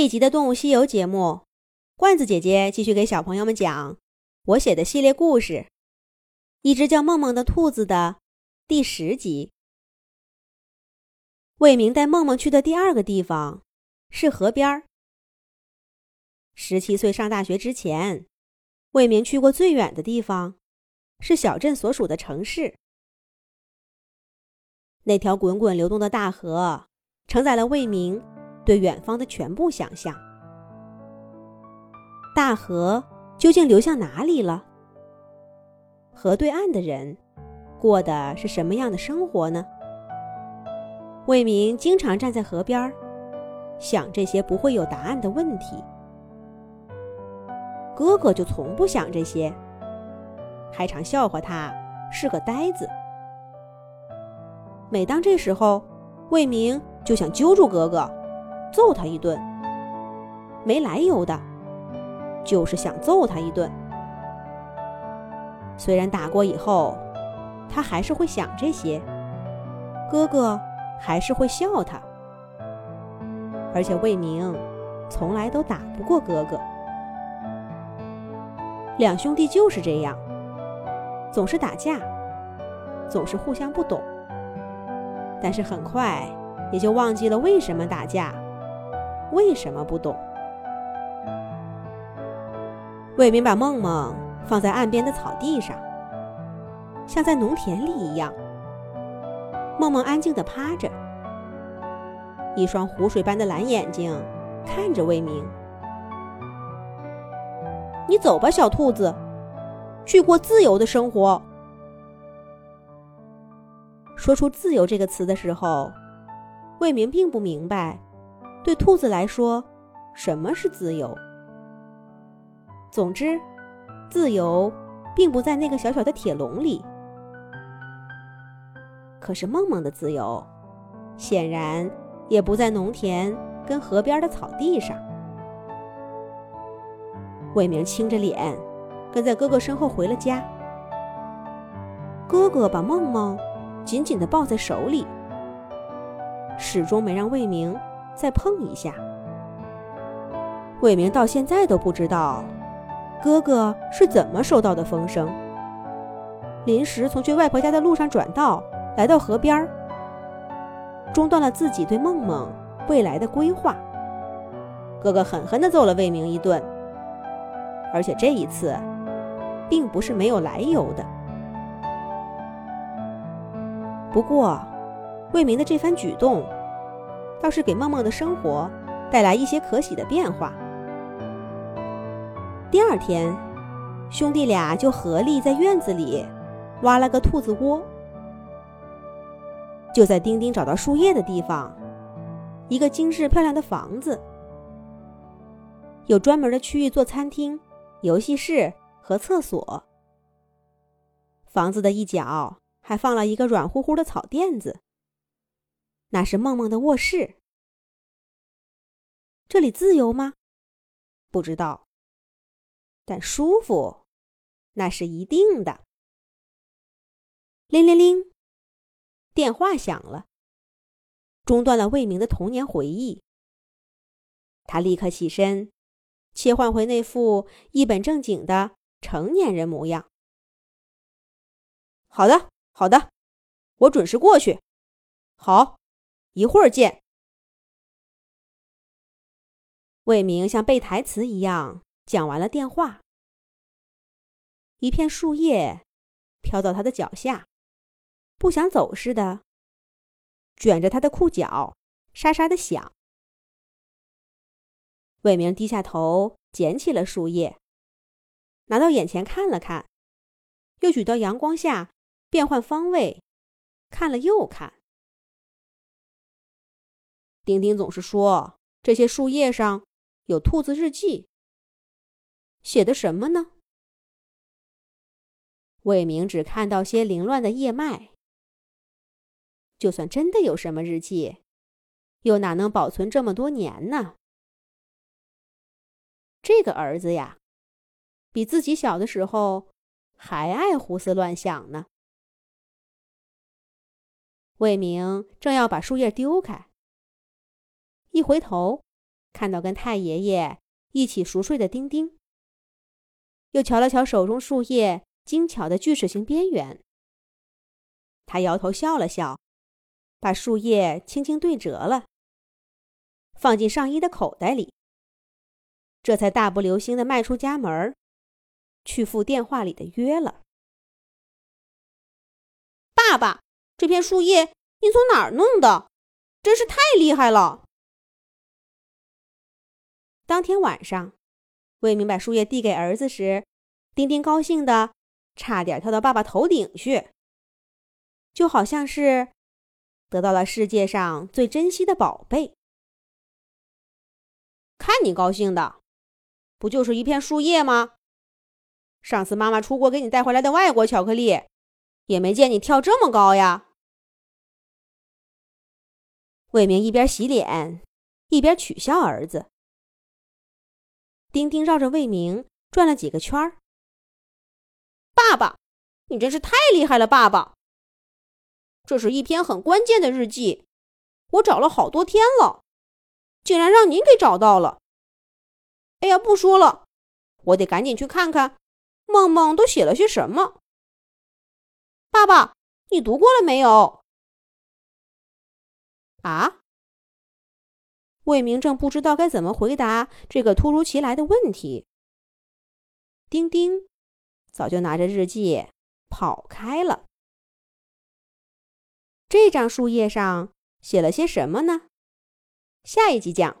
这一集的《动物西游》节目，罐子姐姐继续给小朋友们讲我写的系列故事《一只叫梦梦的兔子》的第十集。魏明带梦梦去的第二个地方是河边儿。十七岁上大学之前，魏明去过最远的地方是小镇所属的城市。那条滚滚流动的大河，承载了魏明。对远方的全部想象，大河究竟流向哪里了？河对岸的人过的是什么样的生活呢？魏明经常站在河边，想这些不会有答案的问题。哥哥就从不想这些，还常笑话他是个呆子。每当这时候，魏明就想揪住哥哥。揍他一顿，没来由的，就是想揍他一顿。虽然打过以后，他还是会想这些，哥哥还是会笑他，而且魏明从来都打不过哥哥。两兄弟就是这样，总是打架，总是互相不懂，但是很快也就忘记了为什么打架。为什么不懂？魏明把梦梦放在岸边的草地上，像在农田里一样。梦梦安静地趴着，一双湖水般的蓝眼睛看着魏明。你走吧，小兔子，去过自由的生活。说出“自由”这个词的时候，魏明并不明白。对兔子来说，什么是自由？总之，自由并不在那个小小的铁笼里。可是梦梦的自由，显然也不在农田跟河边的草地上。魏明青着脸，跟在哥哥身后回了家。哥哥把梦梦紧紧地抱在手里，始终没让魏明。再碰一下，魏明到现在都不知道哥哥是怎么收到的风声。临时从去外婆家的路上转道，来到河边儿，中断了自己对梦梦未来的规划。哥哥狠狠地揍了魏明一顿，而且这一次，并不是没有来由的。不过，魏明的这番举动。倒是给梦梦的生活带来一些可喜的变化。第二天，兄弟俩就合力在院子里挖了个兔子窝。就在丁丁找到树叶的地方，一个精致漂亮的房子，有专门的区域做餐厅、游戏室和厕所。房子的一角还放了一个软乎乎的草垫子。那是梦梦的卧室。这里自由吗？不知道，但舒服，那是一定的。铃铃铃，电话响了，中断了魏明的童年回忆。他立刻起身，切换回那副一本正经的成年人模样。好的，好的，我准时过去。好。一会儿见。魏明像背台词一样讲完了电话。一片树叶飘到他的脚下，不想走似的，卷着他的裤脚，沙沙的响。魏明低下头捡起了树叶，拿到眼前看了看，又举到阳光下变换方位，看了又看。丁丁总是说这些树叶上有兔子日记，写的什么呢？魏明只看到些凌乱的叶脉。就算真的有什么日记，又哪能保存这么多年呢？这个儿子呀，比自己小的时候还爱胡思乱想呢。魏明正要把树叶丢开。一回头，看到跟太爷爷一起熟睡的丁丁，又瞧了瞧手中树叶精巧的锯齿形边缘，他摇头笑了笑，把树叶轻轻对折了，放进上衣的口袋里，这才大步流星的迈出家门，去赴电话里的约了。爸爸，这片树叶你从哪儿弄的？真是太厉害了！当天晚上，魏明把树叶递给儿子时，丁丁高兴的差点跳到爸爸头顶去，就好像是得到了世界上最珍惜的宝贝。看你高兴的，不就是一片树叶吗？上次妈妈出国给你带回来的外国巧克力，也没见你跳这么高呀。魏明一边洗脸，一边取笑儿子。丁丁绕着魏明转了几个圈儿。爸爸，你真是太厉害了！爸爸，这是一篇很关键的日记，我找了好多天了，竟然让您给找到了。哎呀，不说了，我得赶紧去看看，梦梦都写了些什么。爸爸，你读过了没有？啊！魏明正不知道该怎么回答这个突如其来的问题。丁丁早就拿着日记跑开了。这张树叶上写了些什么呢？下一集讲。